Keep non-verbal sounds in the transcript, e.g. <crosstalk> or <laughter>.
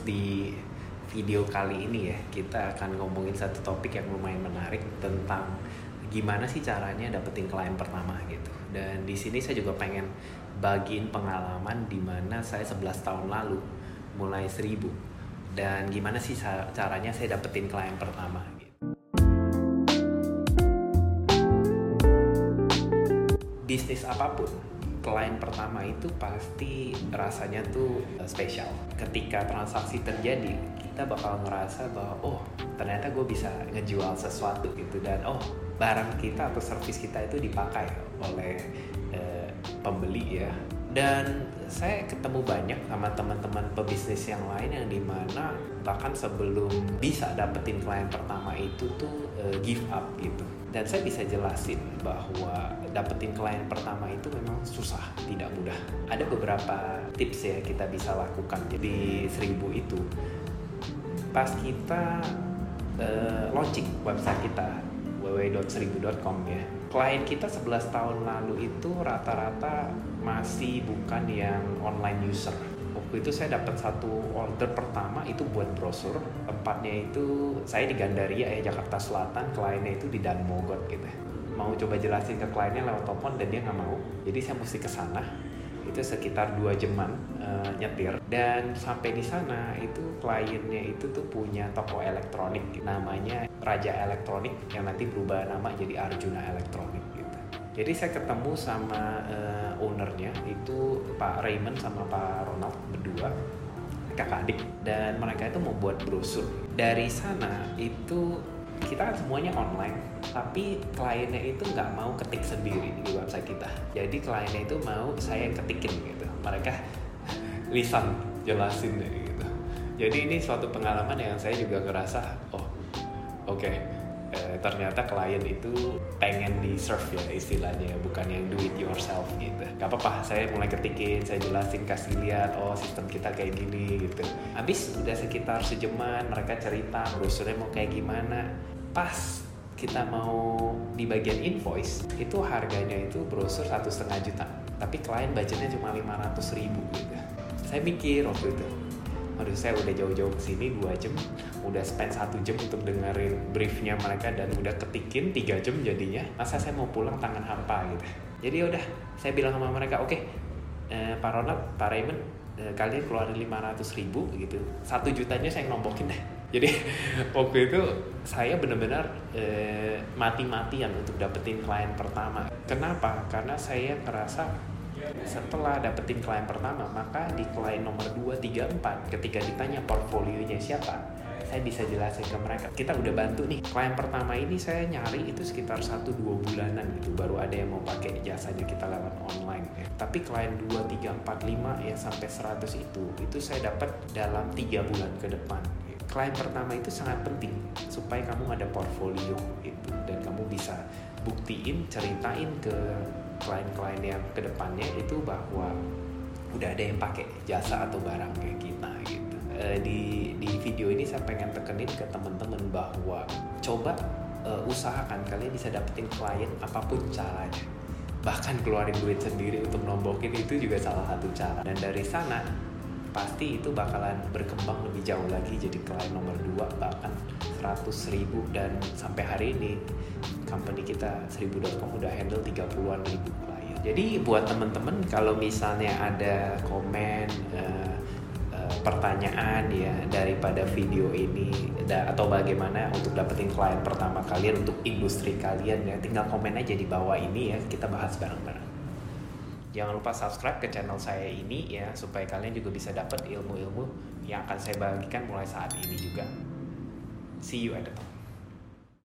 Di video kali ini ya, kita akan ngomongin satu topik yang lumayan menarik tentang gimana sih caranya dapetin klien pertama gitu. Dan di sini saya juga pengen bagiin pengalaman di mana saya 11 tahun lalu mulai 1000 dan gimana sih caranya saya dapetin klien pertama gitu. Bisnis apa pun klien pertama itu pasti rasanya tuh uh, spesial. Ketika transaksi terjadi, kita bakal ngerasa bahwa oh ternyata gue bisa ngejual sesuatu gitu dan oh barang kita atau service kita itu dipakai oleh uh, pembeli ya. Dan saya ketemu banyak sama teman-teman pebisnis yang lain yang di mana bahkan sebelum bisa dapetin klien pertama itu tuh uh, give up gitu. Dan saya bisa jelasin bahwa dapetin klien pertama itu memang susah tidak mudah. Ada beberapa tips ya kita bisa lakukan jadi seribu itu. Pas kita uh, launching website kita www.seribu.com ya. Klien kita 11 tahun lalu itu rata-rata masih bukan yang online user. Waktu itu saya dapat satu order pertama itu buat brosur tempatnya itu saya di Gandaria ya Jakarta Selatan kliennya itu di Dan Mogot gitu. Mau coba jelasin ke kliennya lewat telepon dan dia nggak mau. Jadi saya mesti ke sana itu sekitar dua jaman uh, nyetir. Dan sampai di sana itu kliennya itu tuh punya toko elektronik. Namanya Raja Elektronik yang nanti berubah nama jadi Arjuna Elektronik jadi saya ketemu sama uh, ownernya itu Pak Raymond sama Pak Ronald berdua kakak adik. Dan mereka itu mau buat brosur. Dari sana itu kita kan semuanya online tapi kliennya itu nggak mau ketik sendiri di website kita. Jadi kliennya itu mau saya yang ketikin gitu. Mereka <laughs> lisan jelasin gitu. Jadi ini suatu pengalaman yang saya juga ngerasa oh oke okay, Eh, ternyata klien itu pengen di serve ya istilahnya bukan yang do it yourself gitu. Gak apa-apa saya mulai ketikin saya jelasin kasih lihat oh sistem kita kayak gini gitu. Habis udah sekitar sejaman mereka cerita brosurnya mau kayak gimana pas kita mau di bagian invoice itu harganya itu brosur satu setengah juta. Tapi klien budgetnya cuma 500 ribu gitu saya mikir waktu itu aduh saya udah jauh-jauh ke sini dua jam udah spend satu jam untuk dengerin briefnya mereka dan udah ketikin tiga jam jadinya masa saya mau pulang tangan hampa gitu? Jadi ya udah saya bilang sama mereka oke okay, eh, Pak Ronald Pak Raymond kalian keluarin 500 ribu gitu. Satu jutanya saya nombokin deh. <laughs> Jadi waktu itu saya benar-benar eh, mati-matian untuk dapetin klien pertama. Kenapa? Karena saya ngerasa setelah dapetin klien pertama maka di klien nomor 2, 3, 4 ketika ditanya portfolionya siapa saya bisa jelasin ke mereka kita udah bantu nih klien pertama ini saya nyari itu sekitar 1-2 bulanan gitu baru ada yang mau pakai jasanya kita lewat online ya. tapi klien 2, 3, 4, 5 ya sampai 100 itu itu saya dapat dalam 3 bulan ke depan klien pertama itu sangat penting supaya kamu ada portfolio itu dan kamu bisa buktiin ceritain ke klien-klien yang ke depannya itu bahwa udah ada yang pakai jasa atau barang kayak kita gitu. E, di di video ini saya pengen tekenin ke teman-teman bahwa coba e, usahakan kalian bisa dapetin klien apa pun caranya. Bahkan keluarin duit sendiri untuk nombokin itu juga salah satu cara. Dan dari sana pasti itu bakalan berkembang lebih jauh lagi jadi klien nomor dua bahkan 100 ribu dan sampai hari ini company kita 1000.com udah handle 30-an ribu klien jadi buat temen-temen kalau misalnya ada komen uh, uh, pertanyaan ya daripada video ini atau bagaimana untuk dapetin klien pertama kalian untuk industri kalian ya tinggal komen aja di bawah ini ya kita bahas bareng-bareng Jangan lupa subscribe ke channel saya ini ya supaya kalian juga bisa dapat ilmu-ilmu yang akan saya bagikan mulai saat ini juga. See you at the top.